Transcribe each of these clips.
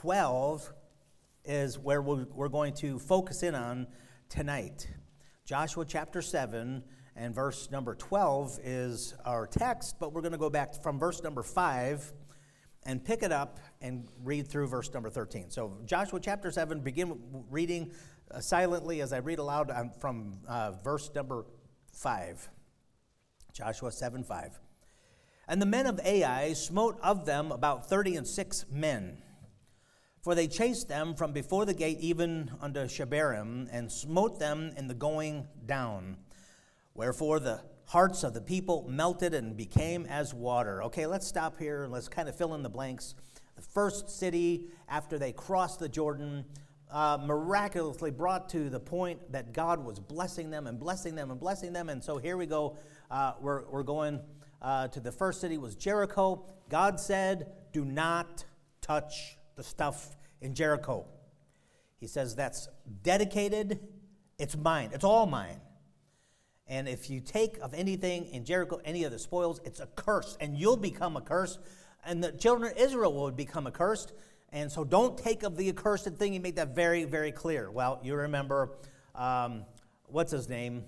12 is where we're going to focus in on tonight. Joshua chapter 7 and verse number 12 is our text, but we're going to go back from verse number 5 and pick it up and read through verse number 13. So, Joshua chapter 7, begin reading uh, silently as I read aloud um, from uh, verse number 5. Joshua 7 5. And the men of Ai smote of them about thirty and six men. For they chased them from before the gate even unto Shebarim, and smote them in the going down. Wherefore the hearts of the people melted and became as water. Okay, let's stop here and let's kind of fill in the blanks. The first city after they crossed the Jordan, uh, miraculously brought to the point that God was blessing them and blessing them and blessing them. And so here we go. Uh, we're, we're going uh, to the first city was Jericho. God said, "Do not touch the stuff in Jericho." He says that's dedicated. It's mine. It's all mine. And if you take of anything in Jericho, any of the spoils, it's a curse, and you'll become a curse, and the children of Israel will become accursed. And so don't take of the accursed thing. He made that very, very clear. Well, you remember, um, what's his name?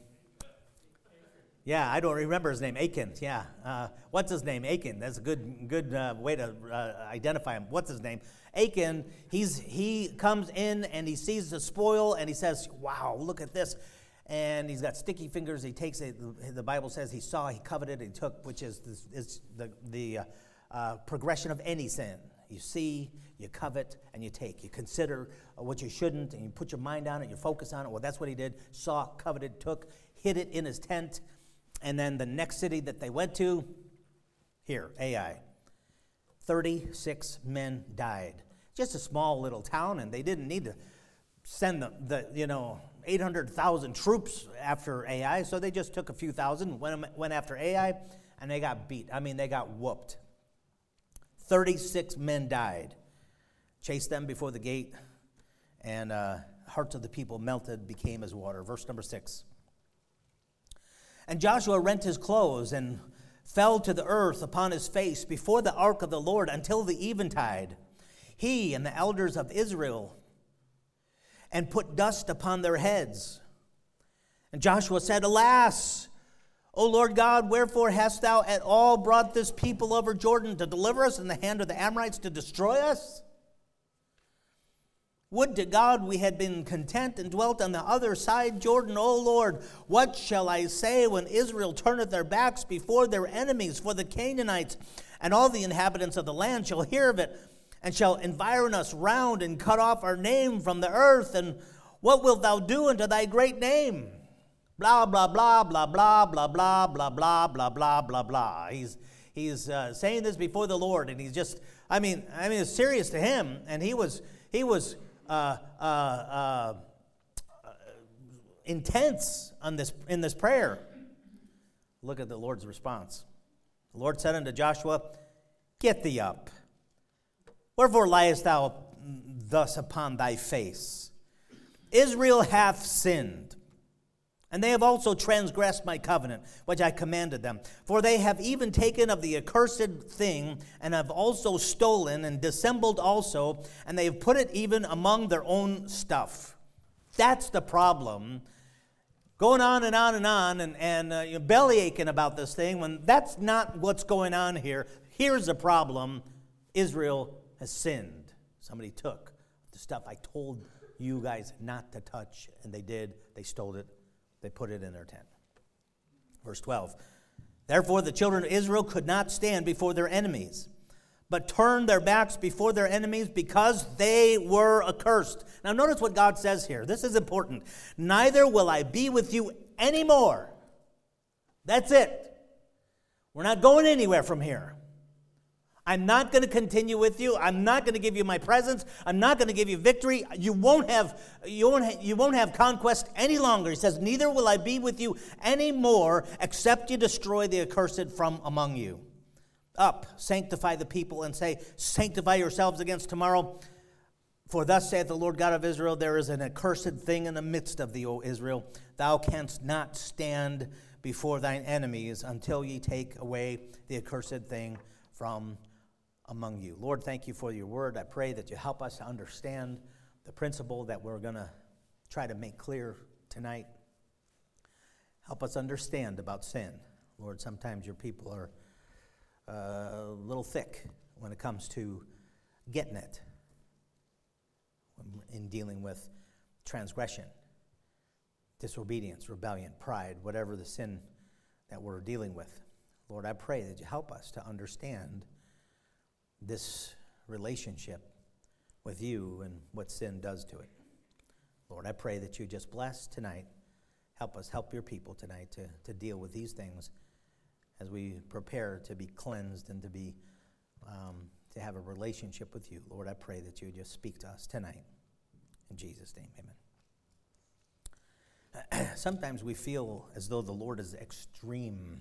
Yeah, I don't remember his name. Achan. Yeah. Uh, what's his name? Achan. That's a good good uh, way to uh, identify him. What's his name? Achan. He's he comes in and he sees the spoil and he says, "Wow, look at this." And he's got sticky fingers. He takes it. The Bible says he saw, he coveted, he took, which is, is the the uh, uh, progression of any sin. You see, you covet, and you take. You consider what you shouldn't, and you put your mind on it, you focus on it. Well, that's what he did. Saw, coveted, took, hid it in his tent and then the next city that they went to, here, Ai. 36 men died. Just a small little town, and they didn't need to send the, the you know, 800,000 troops after Ai, so they just took a few thousand, went, went after Ai, and they got beat. I mean, they got whooped. 36 men died. Chased them before the gate, and uh, hearts of the people melted, became as water. Verse number 6. And Joshua rent his clothes and fell to the earth upon his face before the ark of the Lord until the eventide, he and the elders of Israel, and put dust upon their heads. And Joshua said, Alas, O Lord God, wherefore hast thou at all brought this people over Jordan to deliver us in the hand of the Amorites to destroy us? Would to God we had been content and dwelt on the other side Jordan, O Lord. What shall I say when Israel turneth their backs before their enemies? For the Canaanites and all the inhabitants of the land shall hear of it, and shall environ us round and cut off our name from the earth. And what wilt thou do unto thy great name? Blah, blah, blah, blah, blah, blah, blah, blah, blah, blah, blah, blah, blah. He's, he's uh, saying this before the Lord, and he's just, I mean, I mean, it's serious to him, and he was, he was, uh, uh, uh, intense on this, in this prayer. Look at the Lord's response. The Lord said unto Joshua, Get thee up. Wherefore liest thou thus upon thy face? Israel hath sinned. And they have also transgressed my covenant, which I commanded them. For they have even taken of the accursed thing, and have also stolen, and dissembled also, and they have put it even among their own stuff. That's the problem. Going on and on and on, and, and uh, you belly aching about this thing, when that's not what's going on here. Here's the problem Israel has sinned. Somebody took the stuff I told you guys not to touch, and they did. They stole it they put it in their tent. Verse 12 Therefore, the children of Israel could not stand before their enemies, but turned their backs before their enemies because they were accursed. Now, notice what God says here. This is important. Neither will I be with you anymore. That's it. We're not going anywhere from here. I'm not going to continue with you. I'm not going to give you my presence. I'm not going to give you victory. You won't have you won't ha- you won't have conquest any longer. He says, "Neither will I be with you any more, except you destroy the accursed from among you." Up, sanctify the people, and say, "Sanctify yourselves against tomorrow." For thus saith the Lord God of Israel: There is an accursed thing in the midst of thee, O Israel. Thou canst not stand before thine enemies until ye take away the accursed thing from among you. Lord, thank you for your word. I pray that you help us to understand the principle that we're going to try to make clear tonight. Help us understand about sin. Lord, sometimes your people are uh, a little thick when it comes to getting it in dealing with transgression, disobedience, rebellion, pride, whatever the sin that we're dealing with. Lord, I pray that you help us to understand this relationship with you and what sin does to it. Lord, I pray that you just bless tonight. Help us help your people tonight to, to deal with these things as we prepare to be cleansed and to be um, to have a relationship with you. Lord, I pray that you just speak to us tonight. In Jesus' name, amen. Sometimes we feel as though the Lord is extreme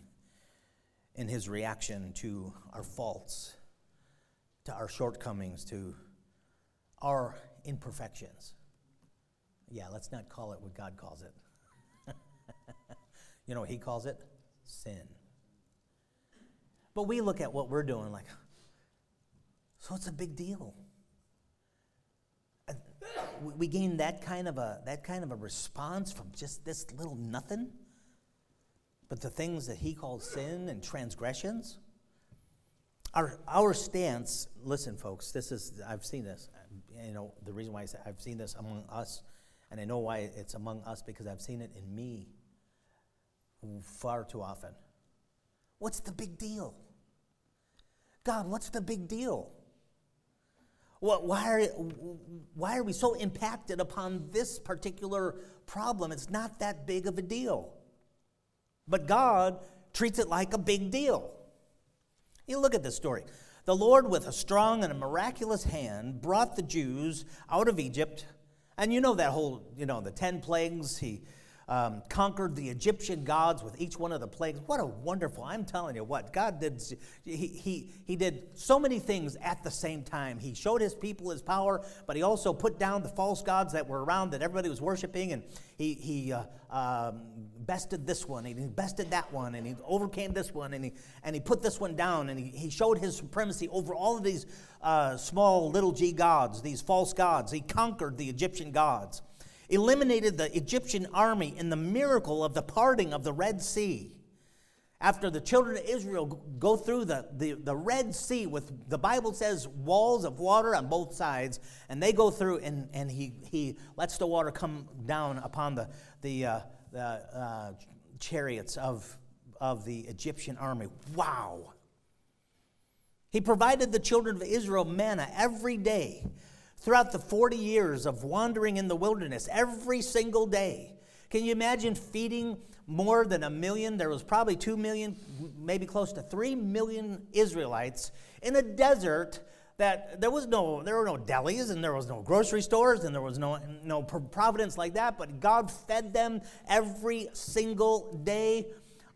in his reaction to our faults, to our shortcomings, to our imperfections. Yeah, let's not call it what God calls it. you know what he calls it? Sin. But we look at what we're doing like, so it's a big deal. We gain that kind of a that kind of a response from just this little nothing. But the things that he calls sin and transgressions, our, our stance, listen, folks, this is, I've seen this. You know, the reason why I I've seen this among us, and I know why it's among us because I've seen it in me far too often. What's the big deal? God, what's the big deal? Why are, why are we so impacted upon this particular problem? It's not that big of a deal. But God treats it like a big deal. You look at this story. The Lord, with a strong and a miraculous hand, brought the Jews out of Egypt. And you know that whole, you know, the 10 plagues. He um, conquered the Egyptian gods with each one of the plagues. What a wonderful, I'm telling you what, God did, he, he, he did so many things at the same time. He showed his people his power, but he also put down the false gods that were around that everybody was worshiping, and he, he uh, um, bested this one, and he bested that one, and he overcame this one, and he, and he put this one down, and he, he showed his supremacy over all of these uh, small little g gods, these false gods. He conquered the Egyptian gods eliminated the Egyptian army in the miracle of the parting of the Red Sea. After the children of Israel go through the, the, the Red Sea with, the Bible says, walls of water on both sides, and they go through and, and he, he lets the water come down upon the, the, uh, the uh, chariots of, of the Egyptian army. Wow. He provided the children of Israel manna every day throughout the 40 years of wandering in the wilderness every single day. Can you imagine feeding more than a million? There was probably 2 million, maybe close to 3 million Israelites in a desert that there was no there were no delis and there was no grocery stores and there was no no providence like that but god fed them every single day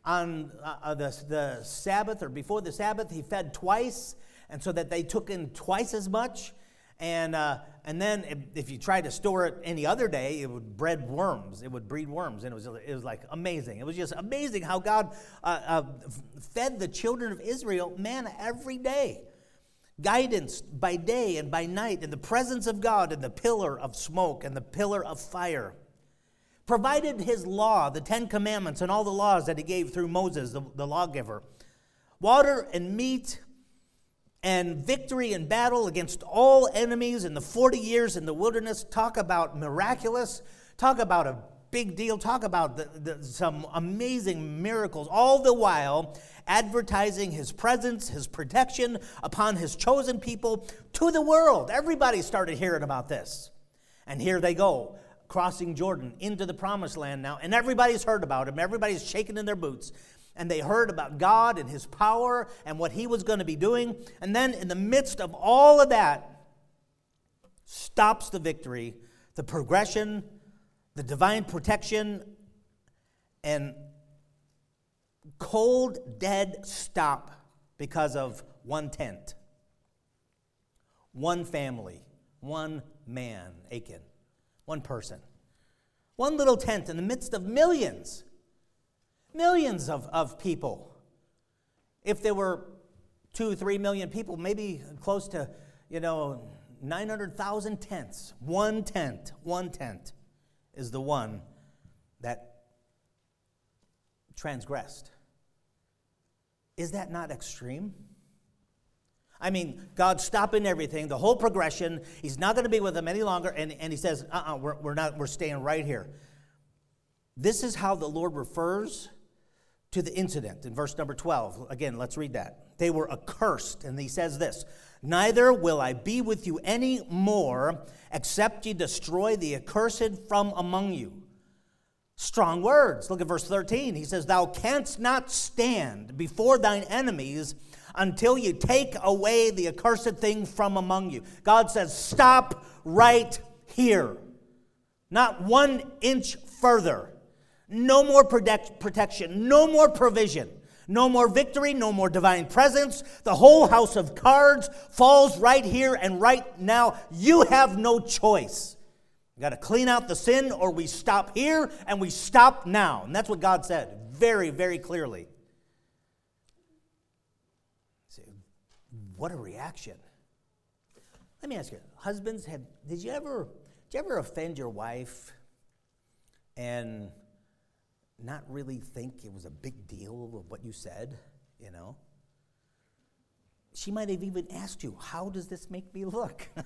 on uh, the, the sabbath or before the sabbath he fed twice and so that they took in twice as much and, uh, and then if, if, you tried to store it any other day, it would breed worms. It would breed worms. And it was, it was like amazing. It was just amazing how God uh, uh, fed the children of Israel manna every day. Guidance by day and by night in the presence of God in the pillar of smoke and the pillar of fire. Provided his law, the Ten Commandments, and all the laws that he gave through Moses, the, the lawgiver. Water and meat and victory in battle against all enemies in the 40 years in the wilderness. Talk about miraculous. Talk about a big deal. Talk about the, the, some amazing miracles. All the while, advertising his presence, his protection upon his chosen people to the world. Everybody started hearing about this. And here they go, crossing Jordan into the promised land now. And everybody's heard about him. Everybody's shaking in their boots and they heard about God and His power and what He was going to be doing. And then, in the midst of all of that, stops the victory, the progression, the divine protection, and cold, dead stop because of one tent, one family, one man, Achan, one person. One little tent in the midst of millions Millions of, of people. If there were two, three million people, maybe close to, you know, 900,000 tents. One tent, one tent is the one that transgressed. Is that not extreme? I mean, God's stopping everything, the whole progression. He's not going to be with them any longer. And, and he says, uh uh-uh, uh, we're, we're not, we're staying right here. This is how the Lord refers to the incident in verse number 12. Again, let's read that. They were accursed, and he says this Neither will I be with you any more, except ye destroy the accursed from among you. Strong words. Look at verse 13. He says, Thou canst not stand before thine enemies until you take away the accursed thing from among you. God says, Stop right here. Not one inch further. No more protect, protection, no more provision, no more victory, no more divine presence. The whole house of cards falls right here and right now. You have no choice. You got to clean out the sin, or we stop here and we stop now. And that's what God said very, very clearly. What a reaction. Let me ask you, husbands, have did you ever did you ever offend your wife and not really think it was a big deal of what you said, you know? She might have even asked you, How does this make me look?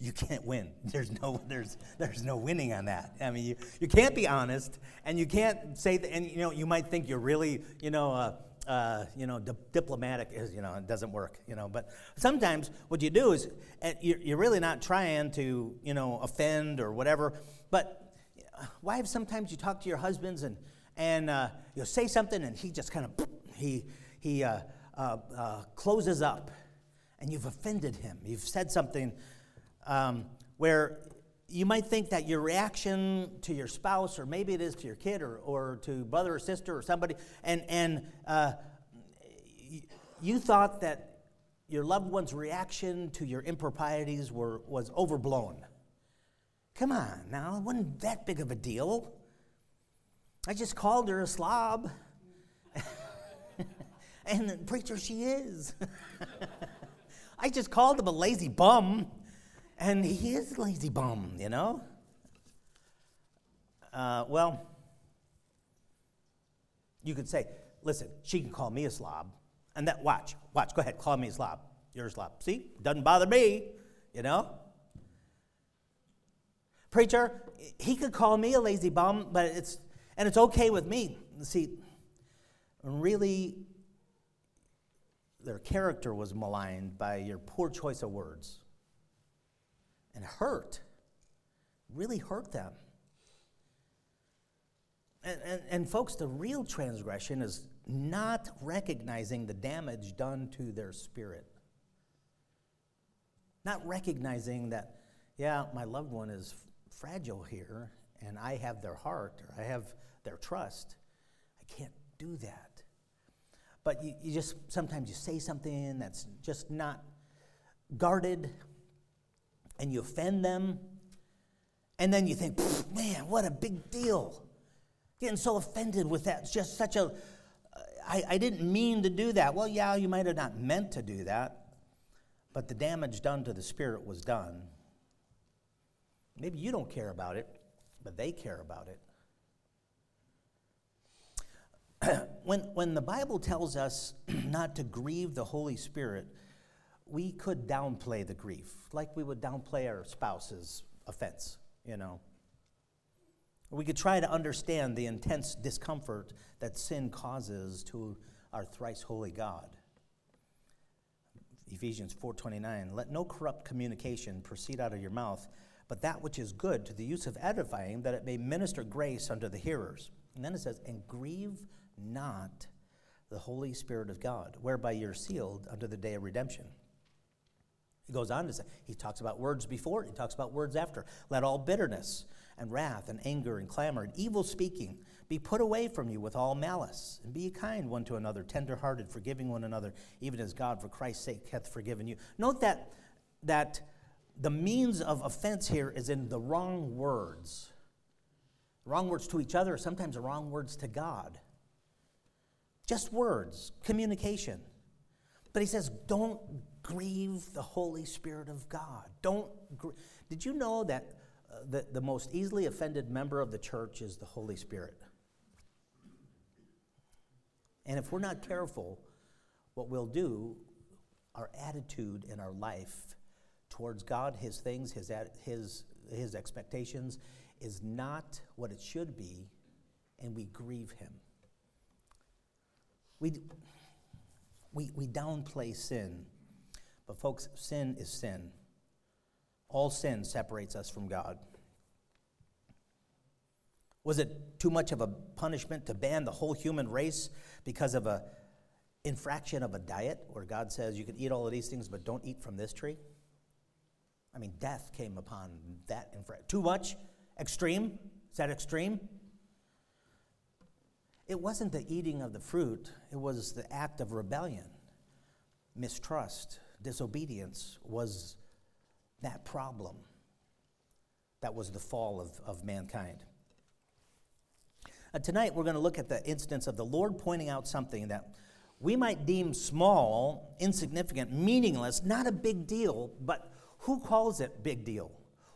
you can't win. There's no, there's, there's no winning on that. I mean, you, you can't be honest, and you can't say that, and you know, you might think you're really, you know, uh, uh, you know, di- diplomatic is, you know, it doesn't work, you know. But sometimes what you do is uh, you're, you're really not trying to, you know, offend or whatever, but wives, sometimes you talk to your husbands and, and uh, you'll say something and he just kind of, he, he uh, uh, uh, closes up and you've offended him. You've said something um, where you might think that your reaction to your spouse, or maybe it is to your kid or, or to brother or sister or somebody, and, and uh, you thought that your loved one's reaction to your improprieties were, was overblown. Come on now, it wasn't that big of a deal. I just called her a slob. and preacher, she is. I just called him a lazy bum, and he is a lazy bum, you know? Uh, well, you could say, listen, she can call me a slob. And that, watch, watch, go ahead, call me a slob. You're a slob. See, doesn't bother me, you know? Preacher, he could call me a lazy bum, but it's, and it's okay with me. See, really, their character was maligned by your poor choice of words. And hurt, really hurt them. And, and, and, folks, the real transgression is not recognizing the damage done to their spirit. Not recognizing that, yeah, my loved one is fragile here and I have their heart or I have their trust, I can't do that. But you, you just sometimes you say something that's just not guarded and you offend them. And then you think, man, what a big deal. Getting so offended with that. It's just such a. Uh, I, I didn't mean to do that. Well, yeah, you might have not meant to do that, but the damage done to the spirit was done. Maybe you don't care about it, but they care about it. when, when the Bible tells us not to grieve the Holy Spirit, we could downplay the grief, like we would downplay our spouse's offense, you know. We could try to understand the intense discomfort that sin causes to our thrice holy God. Ephesians 4:29 Let no corrupt communication proceed out of your mouth but that which is good to the use of edifying, that it may minister grace unto the hearers. And then it says, And grieve not the Holy Spirit of God, whereby you're sealed unto the day of redemption. He goes on to say, he talks about words before, he talks about words after. Let all bitterness and wrath and anger and clamor and evil speaking be put away from you with all malice, and be kind one to another, tenderhearted, forgiving one another, even as God for Christ's sake hath forgiven you. Note that that the means of offense here is in the wrong words. Wrong words to each other, sometimes the wrong words to God. Just words, communication. But he says, don't grieve the Holy Spirit of God. Don't. Gr- Did you know that uh, the, the most easily offended member of the church is the Holy Spirit? And if we're not careful, what we'll do, our attitude in our life towards God, His things, His, his, his expectations, is not what it should be, and we grieve Him. We, we, we downplay sin, but folks, sin is sin. All sin separates us from God. Was it too much of a punishment to ban the whole human race because of a infraction of a diet where God says you can eat all of these things but don't eat from this tree? I mean, death came upon that infraction. Too much? Extreme? Is that extreme? It wasn't the eating of the fruit, it was the act of rebellion. Mistrust, disobedience was that problem. That was the fall of, of mankind. Uh, tonight, we're going to look at the instance of the Lord pointing out something that we might deem small, insignificant, meaningless, not a big deal, but who calls it big deal?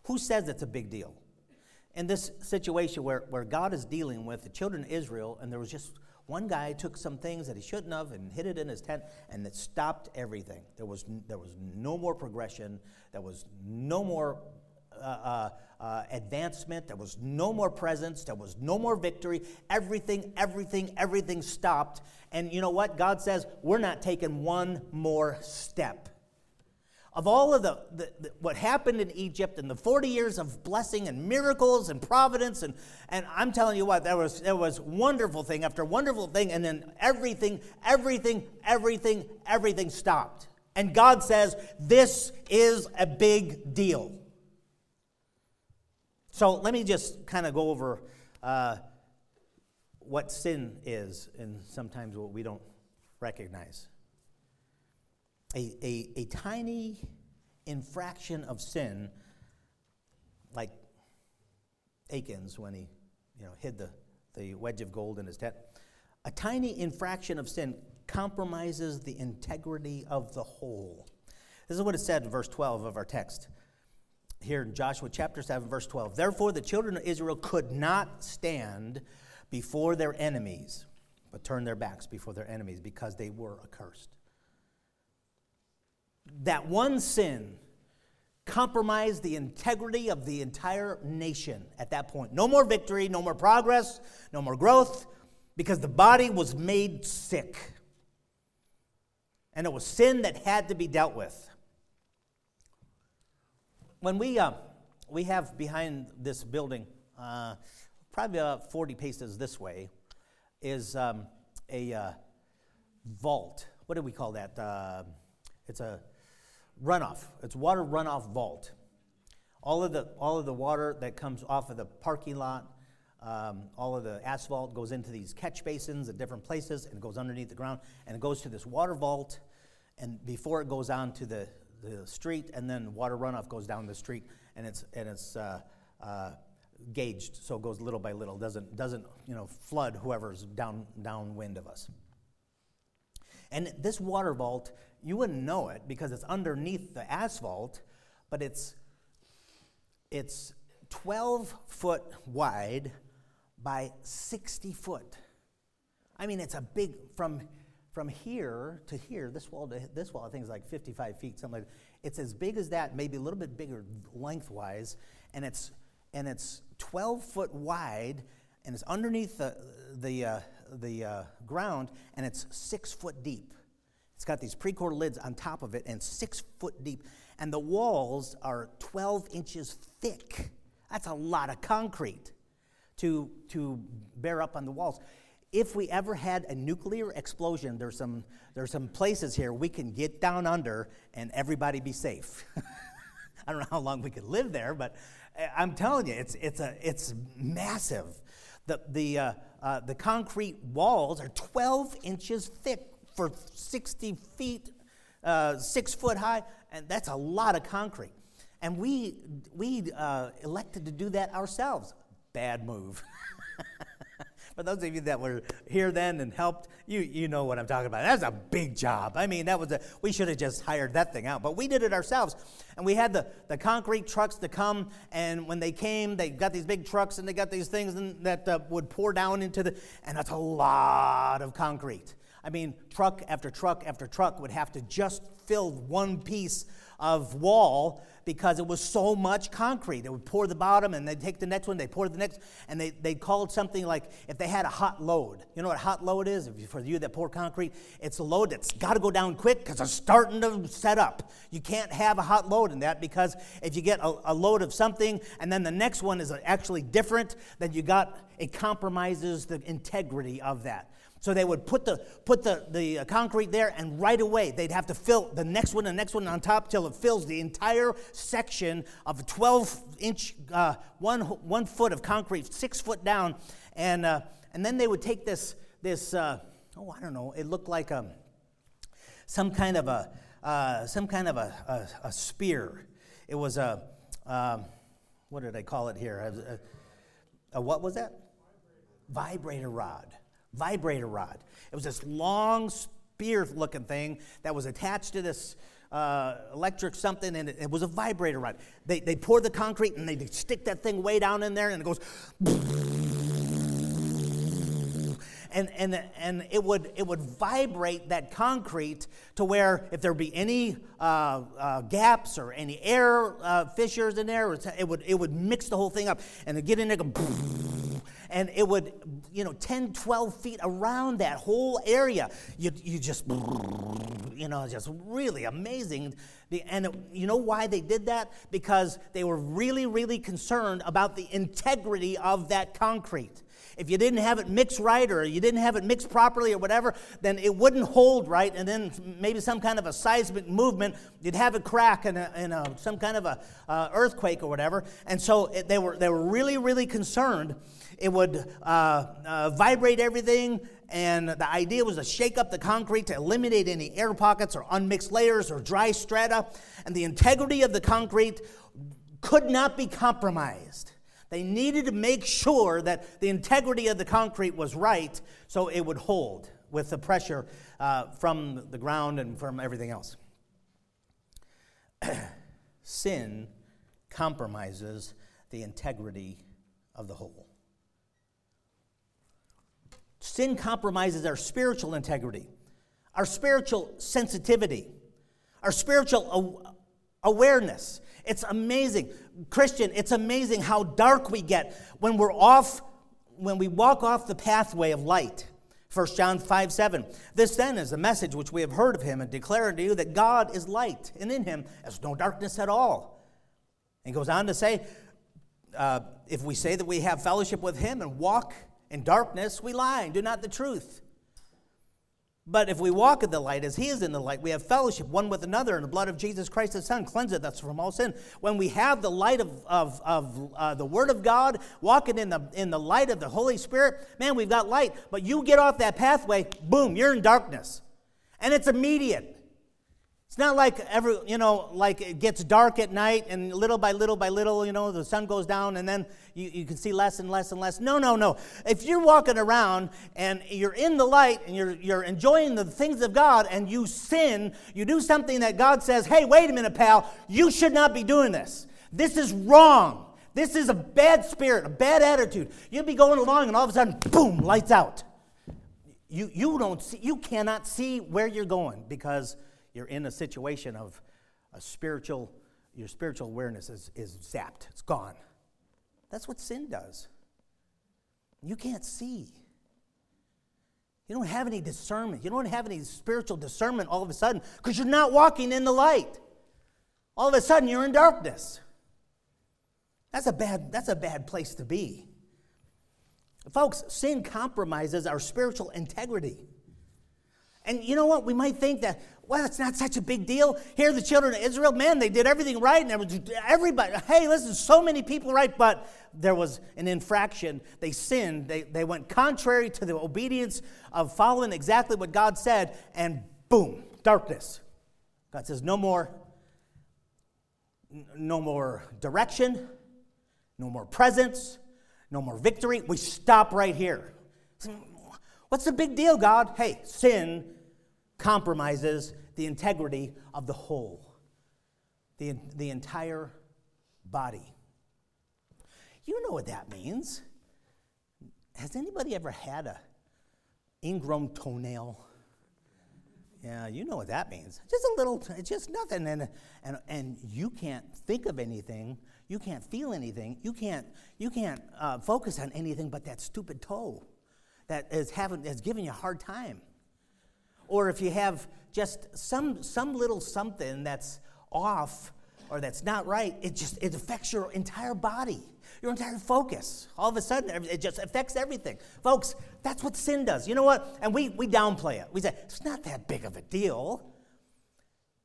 Who says it's a big deal? In this situation where, where God is dealing with the children of Israel, and there was just one guy took some things that he shouldn't have and hid it in his tent, and it stopped everything. There was, there was no more progression, there was no more uh, uh, uh, advancement, there was no more presence, there was no more victory. Everything, everything, everything stopped. And you know what? God says, we're not taking one more step. Of all of the, the, the, what happened in Egypt and the 40 years of blessing and miracles and providence, and, and I'm telling you what, there was, there was wonderful thing after wonderful thing, and then everything, everything, everything, everything stopped. And God says, This is a big deal. So let me just kind of go over uh, what sin is and sometimes what we don't recognize. A, a, a tiny infraction of sin, like Achan's when he you know, hid the, the wedge of gold in his tent, a tiny infraction of sin compromises the integrity of the whole. This is what it said in verse 12 of our text here in Joshua chapter 7, verse 12. Therefore, the children of Israel could not stand before their enemies, but turned their backs before their enemies because they were accursed. That one sin compromised the integrity of the entire nation at that point. No more victory, no more progress, no more growth, because the body was made sick. And it was sin that had to be dealt with when we, uh, we have behind this building, uh, probably about 40 paces this way, is um, a uh, vault. What do we call that? Uh, it's a runoff. It's water runoff vault. All of the all of the water that comes off of the parking lot, um, all of the asphalt goes into these catch basins at different places and goes underneath the ground and it goes to this water vault. And before it goes on to the the street, and then water runoff goes down the street, and it's and it's uh, uh, gauged, so it goes little by little. Doesn't doesn't you know flood whoever's down downwind of us. And this water vault, you wouldn't know it because it's underneath the asphalt, but it's it's 12 foot wide by 60 foot. I mean, it's a big from from here to here, this wall to this wall, I think is like 55 feet, something like that. It's as big as that, maybe a little bit bigger lengthwise, and it's and it's 12 foot wide, and it's underneath the the uh, the uh, ground, and it's six foot deep. It's got these Precor lids on top of it, and six foot deep, and the walls are 12 inches thick. That's a lot of concrete to to bear up on the walls if we ever had a nuclear explosion, there's some, there's some places here we can get down under and everybody be safe. I don't know how long we could live there, but uh, I'm telling you, it's, it's, a, it's massive. The, the, uh, uh, the concrete walls are 12 inches thick for 60 feet, uh, six foot high, and that's a lot of concrete. And we, we uh, elected to do that ourselves. Bad move. For those of you that were here then and helped, you, you know what I'm talking about. That's a big job. I mean, that was a, we should have just hired that thing out. But we did it ourselves. And we had the, the concrete trucks to come. And when they came, they got these big trucks and they got these things that uh, would pour down into the, and that's a lot of concrete. I mean, truck after truck after truck would have to just fill one piece of wall because it was so much concrete. They would pour the bottom and they'd take the next one, they'd pour the next, and they, they called something like if they had a hot load. You know what a hot load is? For you that pour concrete, it's a load that's got to go down quick because it's starting to set up. You can't have a hot load in that because if you get a, a load of something and then the next one is actually different, then you got, it compromises the integrity of that. So they would put the, put the, the uh, concrete there, and right away they'd have to fill the next one, and the next one on top till it fills the entire section of 12 inch, uh, one, one foot of concrete, six foot down. And, uh, and then they would take this, this uh, oh, I don't know, it looked like a, um, some kind of a, uh, some kind of a, a, a, spear. It was a, um, what did I call it here? A, a, what was that? Vibrator rod vibrator rod. It was this long spear looking thing that was attached to this uh, electric something, and it, it, was a vibrator rod. They, they pour the concrete and they stick that thing way down in there, and it goes. And, and, and it, would, it would vibrate that concrete to where if there be any uh, uh, gaps or any air uh, fissures in there, it would, it would mix the whole thing up and it get in there, go, and it would, you know, 10, 12 feet around that whole area. You, you just, you know, just really amazing. And you know why they did that? Because they were really, really concerned about the integrity of that concrete. If you didn't have it mixed right or you didn't have it mixed properly or whatever, then it wouldn't hold right. And then maybe some kind of a seismic movement, you'd have a crack in, a, in a, some kind of a uh, earthquake or whatever. And so it, they, were, they were really, really concerned it would uh, uh, vibrate everything, and the idea was to shake up the concrete to eliminate any air pockets or unmixed layers or dry strata. And the integrity of the concrete could not be compromised. They needed to make sure that the integrity of the concrete was right so it would hold with the pressure uh, from the ground and from everything else. Sin compromises the integrity of the whole. Sin compromises our spiritual integrity, our spiritual sensitivity, our spiritual awareness. It's amazing. Christian, it's amazing how dark we get when we're off, when we walk off the pathway of light. 1 John 5 7. This then is a message which we have heard of him and declare unto you that God is light, and in him is no darkness at all. And goes on to say, uh, if we say that we have fellowship with him and walk in darkness, we lie and do not the truth. But if we walk in the light as he is in the light, we have fellowship one with another, and the blood of Jesus Christ, his son, cleanseth us from all sin. When we have the light of, of, of uh, the Word of God, walking in the, in the light of the Holy Spirit, man, we've got light. But you get off that pathway, boom, you're in darkness. And it's immediate. It's not like every, you know, like it gets dark at night and little by little by little, you know, the sun goes down and then you, you can see less and less and less. No, no, no. If you're walking around and you're in the light and you're, you're enjoying the things of God and you sin, you do something that God says, hey, wait a minute, pal, you should not be doing this. This is wrong. This is a bad spirit, a bad attitude. You'll be going along and all of a sudden, boom, lights out. You, you, don't see, you cannot see where you're going because you're in a situation of a spiritual, your spiritual awareness is, is zapped, it's gone. That's what sin does. You can't see. You don't have any discernment. You don't have any spiritual discernment all of a sudden because you're not walking in the light. All of a sudden, you're in darkness. That's a bad, that's a bad place to be. Folks, sin compromises our spiritual integrity. And you know what? We might think that, well, it's not such a big deal. Here, are the children of Israel, man, they did everything right, and everybody, hey, listen, so many people right, but there was an infraction. They sinned. They, they went contrary to the obedience of following exactly what God said, and boom, darkness. God says, no more, no more direction, no more presence, no more victory. We stop right here. What's the big deal, God? Hey, sin compromises the integrity of the whole, the, the entire body. You know what that means. Has anybody ever had a ingrown toenail? Yeah, you know what that means. Just a little, it's just nothing. And, and, and you can't think of anything. You can't feel anything. You can't, you can't uh, focus on anything but that stupid toe that is, having, is giving you a hard time. Or if you have just some, some little something that's off or that's not right, it just it affects your entire body your entire focus. All of a sudden, it just affects everything. Folks, that's what sin does. You know what? And we, we downplay it. We say, it's not that big of a deal.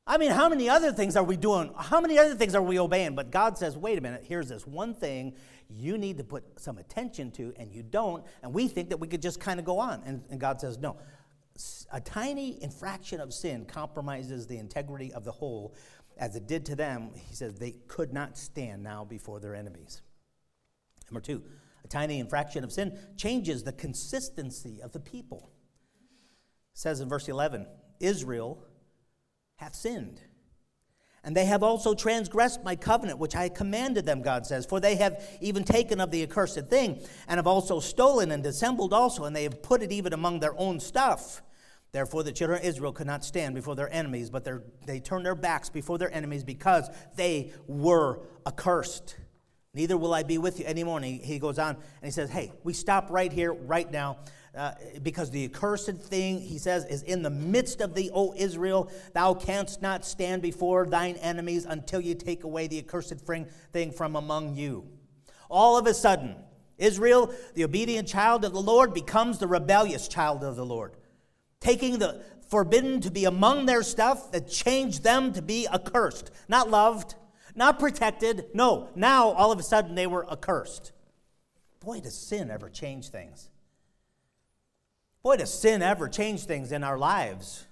I mean, how many other things are we doing? How many other things are we obeying? But God says, wait a minute, here's this one thing you need to put some attention to, and you don't. And we think that we could just kind of go on. And, and God says, no. A tiny infraction of sin compromises the integrity of the whole, as it did to them. He says they could not stand now before their enemies. Number two, a tiny infraction of sin changes the consistency of the people. It says in verse 11, Israel hath sinned. And they have also transgressed my covenant, which I commanded them, God says. For they have even taken of the accursed thing, and have also stolen and dissembled also, and they have put it even among their own stuff. Therefore, the children of Israel could not stand before their enemies, but they turned their backs before their enemies because they were accursed. Neither will I be with you anymore. And he, he goes on and he says, Hey, we stop right here, right now, uh, because the accursed thing, he says, is in the midst of thee, O Israel. Thou canst not stand before thine enemies until you take away the accursed thing from among you. All of a sudden, Israel, the obedient child of the Lord, becomes the rebellious child of the Lord. Taking the forbidden to be among their stuff that changed them to be accursed, not loved not protected. No, now all of a sudden they were accursed. Boy, does sin ever change things. Boy, does sin ever change things in our lives.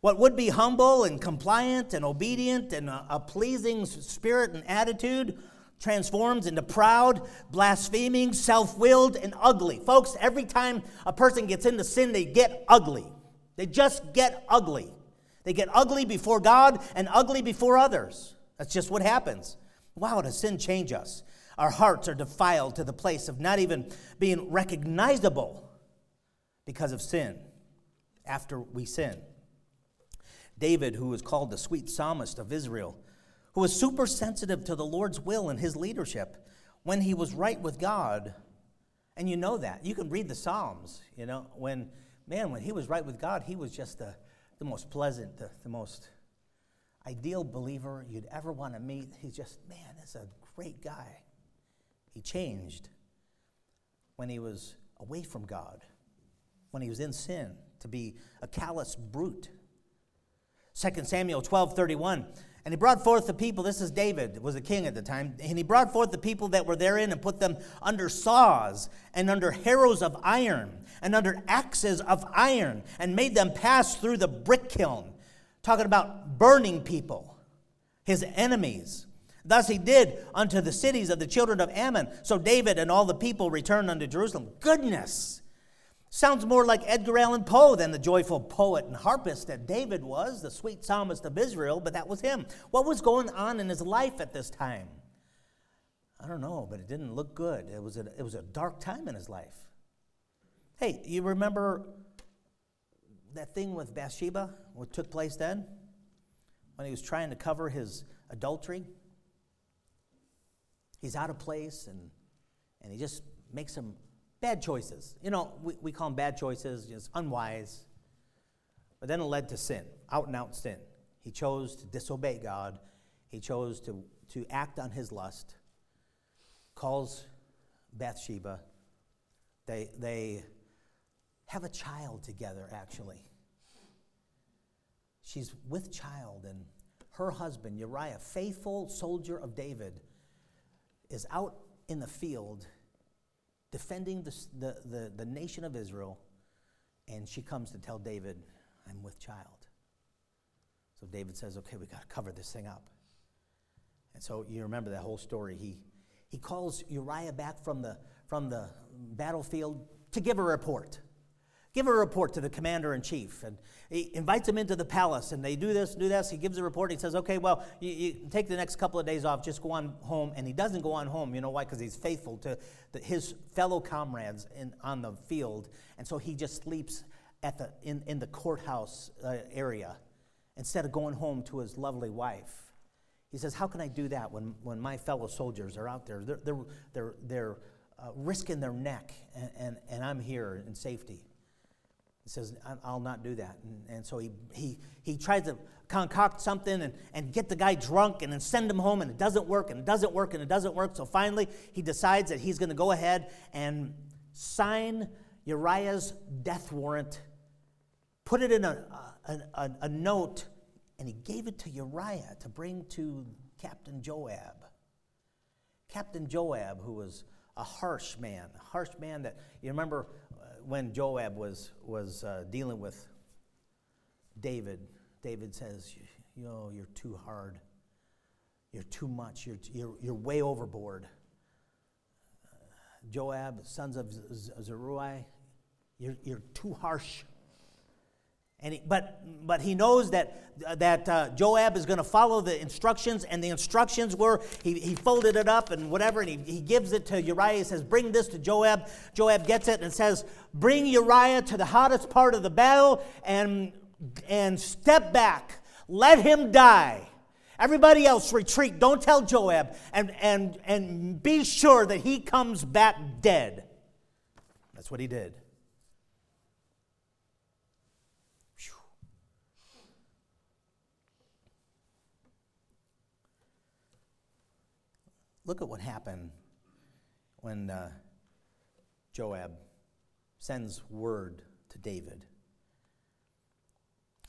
What would be humble and compliant and obedient and a, a pleasing spirit and attitude transforms into proud, blaspheming, self willed, and ugly. Folks, every time a person gets into sin, they get ugly. They just get ugly. They get ugly before God and ugly before others. That's just what happens. Wow, does sin change us? Our hearts are defiled to the place of not even being recognizable because of sin after we sin. David, who was called the sweet psalmist of Israel, who was super sensitive to the Lord's will and his leadership when he was right with God. And you know that. You can read the Psalms, you know, when, man, when he was right with God, he was just a the most pleasant, the, the most ideal believer you'd ever want to meet. He's just, man, that's a great guy. He changed when he was away from God, when he was in sin, to be a callous brute. 2 Samuel 12 31. And he brought forth the people, this is David, was a king at the time, and he brought forth the people that were therein and put them under saws and under harrows of iron and under axes of iron and made them pass through the brick kiln. Talking about burning people, his enemies. Thus he did unto the cities of the children of Ammon. So David and all the people returned unto Jerusalem. Goodness! Sounds more like Edgar Allan Poe than the joyful poet and harpist that David was, the sweet psalmist of Israel, but that was him. What was going on in his life at this time? I don't know, but it didn't look good. It was a, it was a dark time in his life. Hey, you remember that thing with Bathsheba, what took place then? When he was trying to cover his adultery? He's out of place and, and he just makes some bad choices. You know, we, we call them bad choices, just unwise. But then it led to sin, out and out sin. He chose to disobey God, he chose to, to act on his lust, calls Bathsheba. They, they have a child together, actually. She's with child, and her husband, Uriah, faithful soldier of David, is out in the field defending the, the, the, the nation of Israel, and she comes to tell David, I'm with child. So David says, Okay, we got to cover this thing up. And so you remember that whole story. He, he calls Uriah back from the, from the battlefield to give a report. Give a report to the commander in chief. And he invites him into the palace, and they do this, do this. He gives a report. He says, Okay, well, you, you take the next couple of days off, just go on home. And he doesn't go on home. You know why? Because he's faithful to the, his fellow comrades in, on the field. And so he just sleeps at the, in, in the courthouse uh, area instead of going home to his lovely wife. He says, How can I do that when, when my fellow soldiers are out there? They're, they're, they're, they're uh, risking their neck, and, and, and I'm here in safety. He says, I'll not do that. And, and so he, he, he tries to concoct something and, and get the guy drunk and then send him home, and it doesn't work, and it doesn't work, and it doesn't work. So finally, he decides that he's going to go ahead and sign Uriah's death warrant, put it in a, a, a, a note, and he gave it to Uriah to bring to Captain Joab. Captain Joab, who was a harsh man, a harsh man that, you remember when Joab was, was uh, dealing with David, David says, You know, you're too hard. You're too much. You're, you're, you're way overboard. Joab, sons of Zeruiah, you're, you're too harsh. And he, but, but he knows that, that uh, Joab is going to follow the instructions, and the instructions were he, he folded it up and whatever, and he, he gives it to Uriah. He says, Bring this to Joab. Joab gets it and says, Bring Uriah to the hottest part of the battle and, and step back. Let him die. Everybody else retreat. Don't tell Joab. And, and, and be sure that he comes back dead. That's what he did. Look at what happened when uh, Joab sends word to David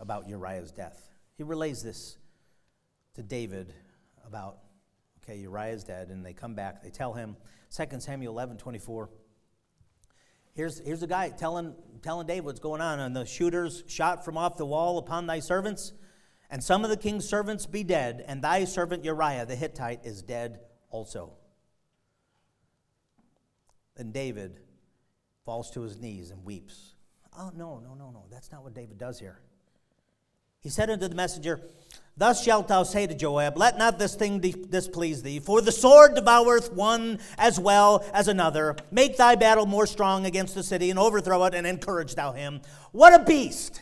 about Uriah's death. He relays this to David about, okay, Uriah's dead, and they come back. They tell him, 2 Samuel 11 24. Here's, here's a guy telling, telling David what's going on. And the shooters shot from off the wall upon thy servants, and some of the king's servants be dead, and thy servant Uriah the Hittite is dead also. And David falls to his knees and weeps. Oh, no, no, no, no. That's not what David does here. He said unto the messenger, Thus shalt thou say to Joab, Let not this thing displease thee, for the sword devoureth one as well as another. Make thy battle more strong against the city, and overthrow it, and encourage thou him. What a beast!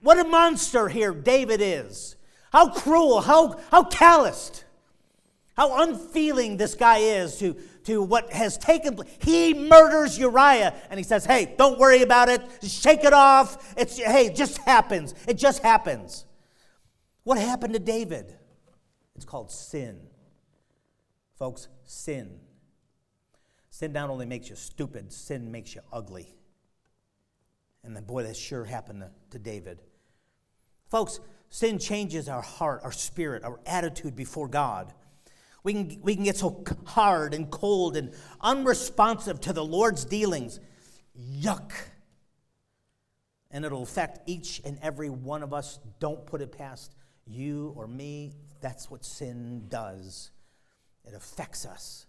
What a monster here David is. How cruel, how, how calloused, how unfeeling this guy is to, to what has taken place. He murders Uriah and he says, Hey, don't worry about it. Shake it off. It's, hey, it just happens. It just happens. What happened to David? It's called sin. Folks, sin. Sin not only makes you stupid, sin makes you ugly. And then, boy, that sure happened to, to David. Folks, Sin changes our heart, our spirit, our attitude before God. We can, we can get so hard and cold and unresponsive to the Lord's dealings. Yuck. And it'll affect each and every one of us. Don't put it past you or me. That's what sin does, it affects us.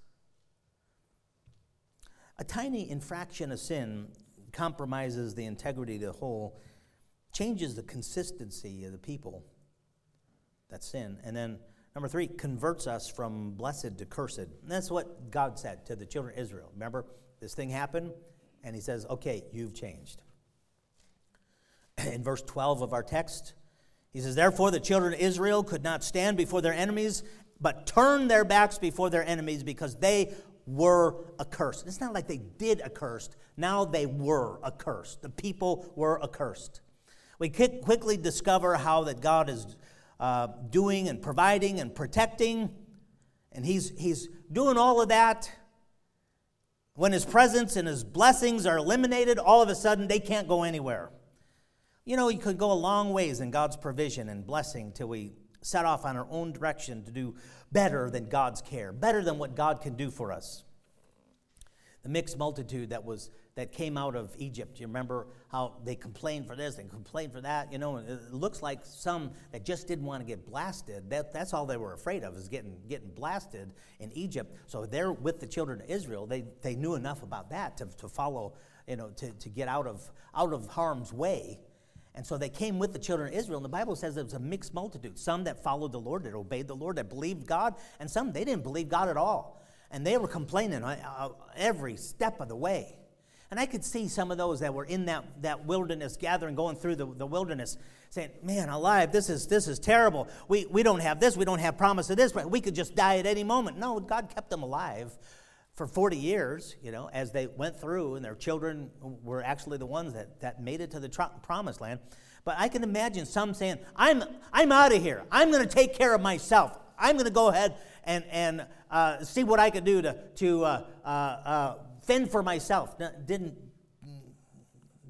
A tiny infraction of sin compromises the integrity of the whole changes the consistency of the people that sin. And then number three, converts us from blessed to cursed. And that's what God said to the children of Israel. Remember, this thing happened, and he says, okay, you've changed. In verse 12 of our text, he says, Therefore the children of Israel could not stand before their enemies, but turned their backs before their enemies because they were accursed. It's not like they did accursed, now they were accursed. The people were accursed. We quickly discover how that God is uh, doing and providing and protecting, and he's, he's doing all of that. When His presence and His blessings are eliminated, all of a sudden they can't go anywhere. You know, you could go a long ways in God's provision and blessing till we set off on our own direction to do better than God's care, better than what God can do for us. The mixed multitude that was that came out of Egypt. You remember how they complained for this, they complained for that. You know, it looks like some that just didn't want to get blasted. That, that's all they were afraid of is getting getting blasted in Egypt. So they're with the children of Israel. They they knew enough about that to, to follow, you know, to, to get out of out of harm's way. And so they came with the children of Israel, and the Bible says it was a mixed multitude. Some that followed the Lord, that obeyed the Lord, that believed God, and some they didn't believe God at all. And they were complaining uh, uh, every step of the way. And I could see some of those that were in that, that wilderness gathering, going through the, the wilderness, saying, Man, alive, this is, this is terrible. We, we don't have this, we don't have promise of this, but we could just die at any moment. No, God kept them alive for 40 years, you know, as they went through, and their children were actually the ones that, that made it to the tr- promised land. But I can imagine some saying, I'm, I'm out of here. I'm going to take care of myself. I'm going to go ahead and, and uh, see what I can do to, to uh, uh, uh fend for myself. didn't,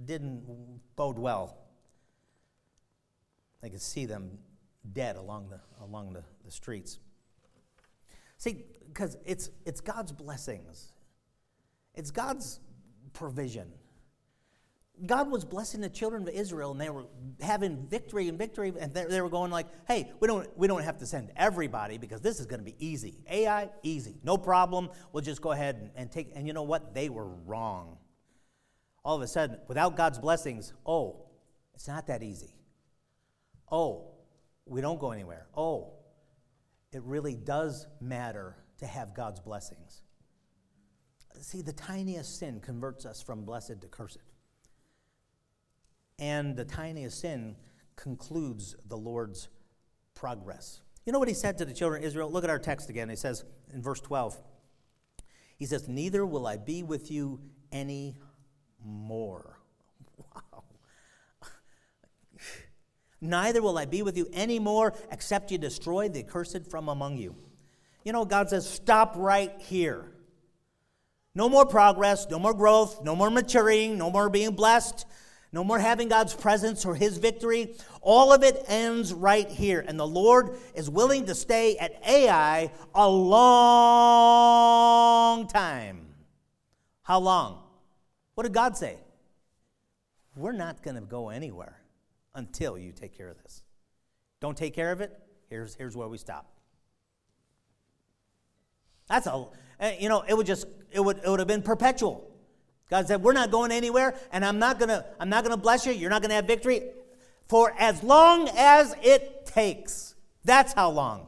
didn't bode well. I could see them dead along the, along the, the streets. See, because it's, it's God's blessings, it's God's provision. God was blessing the children of Israel, and they were having victory and victory, and they were going like, "Hey, we don't we don't have to send everybody because this is going to be easy. Ai, easy, no problem. We'll just go ahead and, and take." And you know what? They were wrong. All of a sudden, without God's blessings, oh, it's not that easy. Oh, we don't go anywhere. Oh, it really does matter to have God's blessings. See, the tiniest sin converts us from blessed to cursed. And the tiniest sin concludes the Lord's progress. You know what he said to the children of Israel? Look at our text again. He says in verse 12, he says, Neither will I be with you any more. Wow. Neither will I be with you any more, except you destroy the accursed from among you. You know, God says, stop right here. No more progress, no more growth, no more maturing, no more being blessed, no more having God's presence or His victory. All of it ends right here. And the Lord is willing to stay at Ai a long time. How long? What did God say? We're not going to go anywhere until you take care of this. Don't take care of it, here's, here's where we stop. That's a, eh, you know, it would just, it would, it would have been perpetual. God said, we're not going anywhere, and I'm not gonna, I'm not gonna bless you. You're not gonna have victory for as long as it takes. That's how long.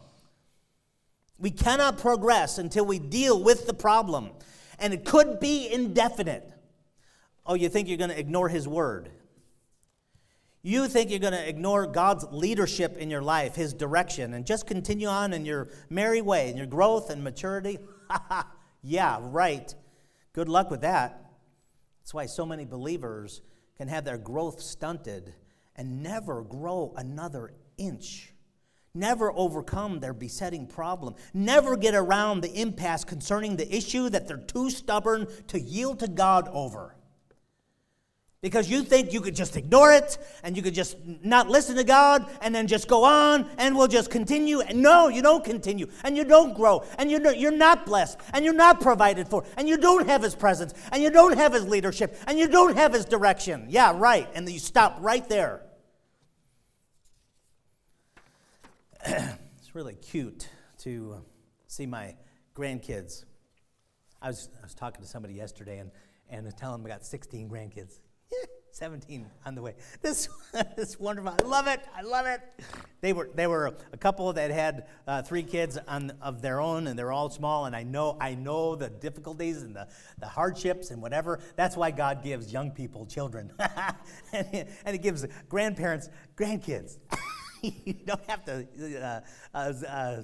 We cannot progress until we deal with the problem, and it could be indefinite. Oh, you think you're going to ignore His word? You think you're going to ignore God's leadership in your life, His direction, and just continue on in your merry way, in your growth and maturity? yeah, right. Good luck with that. That's why so many believers can have their growth stunted and never grow another inch, never overcome their besetting problem, never get around the impasse concerning the issue that they're too stubborn to yield to God over because you think you could just ignore it and you could just not listen to God and then just go on and we'll just continue. And no, you don't continue and you don't grow and you're, not blessed and you're not provided for and you don't have His presence and you don't have His leadership and you don't have His direction. Yeah, right. And you stop right there. it's really cute to see my grandkids. I was, I was talking to somebody yesterday and, and telling them I got 16 grandkids. 17 on the way. This is wonderful. I love it. I love it. They were they were a couple that had uh, three kids on, of their own, and they're all small. And I know I know the difficulties and the, the hardships and whatever. That's why God gives young people children, and, he, and He gives grandparents grandkids. you don't have to. Uh, uh, uh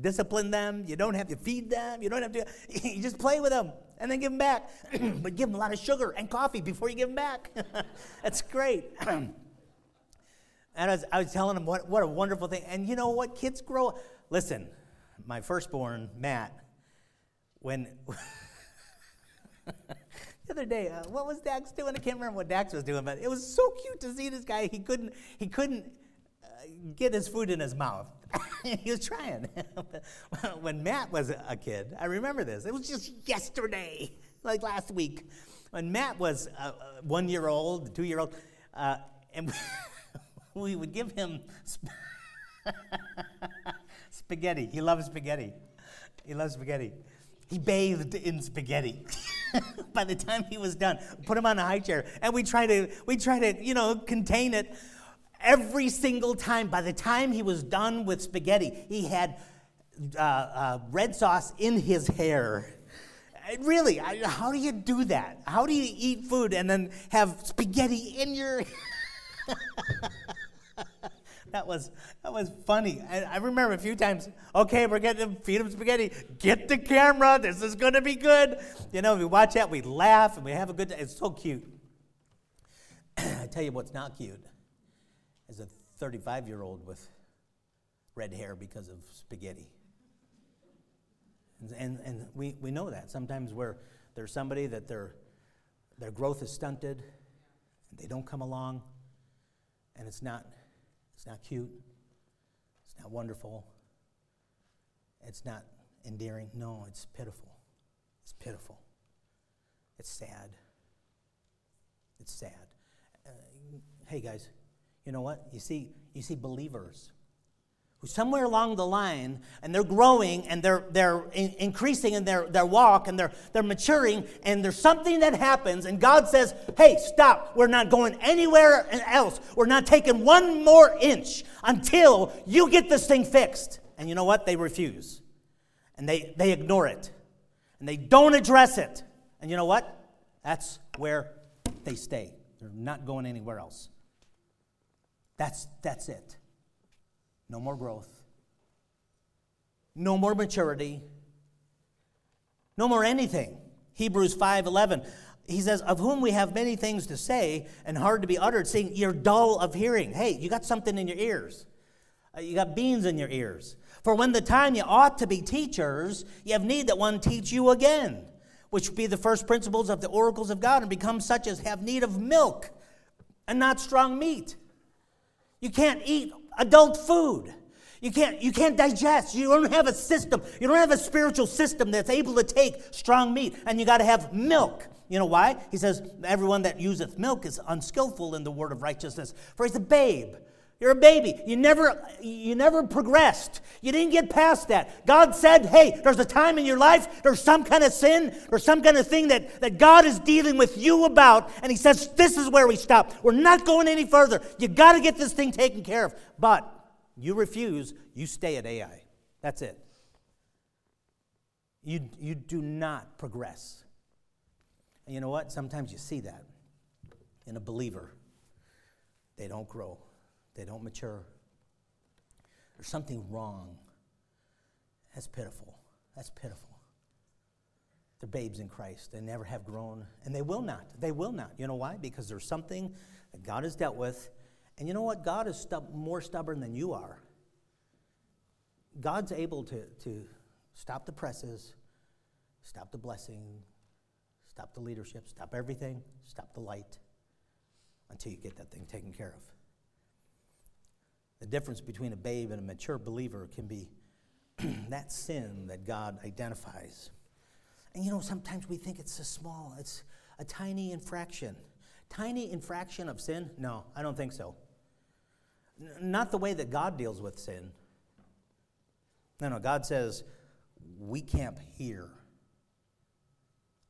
discipline them. You don't have to feed them. You don't have to. You just play with them and then give them back. but give them a lot of sugar and coffee before you give them back. That's great. and I was, I was telling them what, what a wonderful thing. And you know what? Kids grow. Listen, my firstborn, Matt, when. the other day, uh, what was Dax doing? I can't remember what Dax was doing, but it was so cute to see this guy. He couldn't, he couldn't get his food in his mouth. he was trying. when Matt was a kid, I remember this. It was just yesterday, like last week. when Matt was uh, one year old, two year old, uh, and we would give him sp- spaghetti. He loves spaghetti. He loves spaghetti. He bathed in spaghetti. By the time he was done, put him on a high chair, and we try to we try to you know contain it. Every single time, by the time he was done with spaghetti, he had uh, uh, red sauce in his hair. Really, I, how do you do that? How do you eat food and then have spaghetti in your? that was that was funny. I, I, remember a few times. Okay, we're getting to feed him spaghetti. Get the camera. This is to be good. You know, we watch that, we laugh, and we have a good. It's so cute. I tell you what's not cute is a 35 year old with red hair because of spaghetti. And, and, and we, we know that. Sometimes where there's somebody that their, their growth is stunted, and they don't come along, and it's not, it's not cute, it's not wonderful, it's not endearing. No, it's pitiful. It's pitiful. It's sad. It's sad. Uh, hey guys, you know what? You see, you see believers who somewhere along the line, and they're growing and they're, they're in, increasing in their, their walk and they're, they're maturing, and there's something that happens, and God says, Hey, stop. We're not going anywhere else. We're not taking one more inch until you get this thing fixed. And you know what? They refuse. And they, they ignore it. And they don't address it. And you know what? That's where they stay. They're not going anywhere else. That's, that's it. No more growth. No more maturity. No more anything. Hebrews 5:11. He says, "Of whom we have many things to say and hard to be uttered, saying you're dull of hearing." Hey, you got something in your ears. Uh, you got beans in your ears. For when the time you ought to be teachers, you have need that one teach you again, which be the first principles of the oracles of God, and become such as have need of milk and not strong meat. You can't eat adult food. You can't, you can't digest. You don't have a system. You don't have a spiritual system that's able to take strong meat. And you got to have milk. You know why? He says, Everyone that useth milk is unskillful in the word of righteousness, for he's a babe. You're a baby. You never, you never progressed. You didn't get past that. God said, hey, there's a time in your life, there's some kind of sin, there's some kind of thing that, that God is dealing with you about. And He says, this is where we stop. We're not going any further. You got to get this thing taken care of. But you refuse, you stay at Ai. That's it. You, you do not progress. And you know what? Sometimes you see that in a believer, they don't grow. They don't mature. There's something wrong. That's pitiful. That's pitiful. They're babes in Christ. They never have grown, and they will not. They will not. You know why? Because there's something that God has dealt with. And you know what? God is more stubborn than you are. God's able to, to stop the presses, stop the blessing, stop the leadership, stop everything, stop the light until you get that thing taken care of. The difference between a babe and a mature believer can be that sin that God identifies. And you know, sometimes we think it's a small, it's a tiny infraction. Tiny infraction of sin? No, I don't think so. N- not the way that God deals with sin. No, no, God says we camp here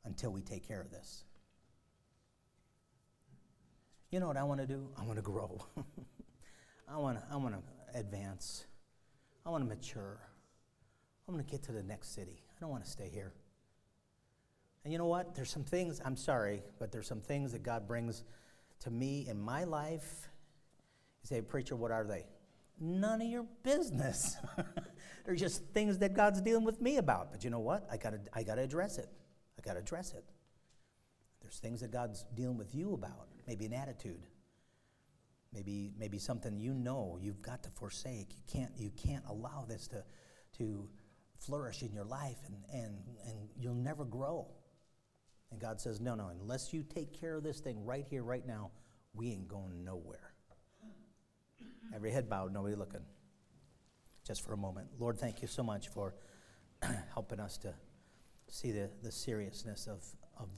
until we take care of this. You know what I want to do? I want to grow. I want to I want to advance. I want to mature. I want to get to the next city. I don't want to stay here. And you know what? There's some things, I'm sorry, but there's some things that God brings to me in my life. You say, Preacher, what are they? None of your business. They're just things that God's dealing with me about. But you know what? I gotta I gotta address it. I gotta address it. There's things that God's dealing with you about, maybe an attitude. Maybe, maybe something you know you've got to forsake. You can't, you can't allow this to, to flourish in your life and, and, and you'll never grow. And God says, no, no, unless you take care of this thing right here, right now, we ain't going nowhere. Every head bowed, nobody looking. Just for a moment. Lord, thank you so much for helping us to see the, the seriousness of, of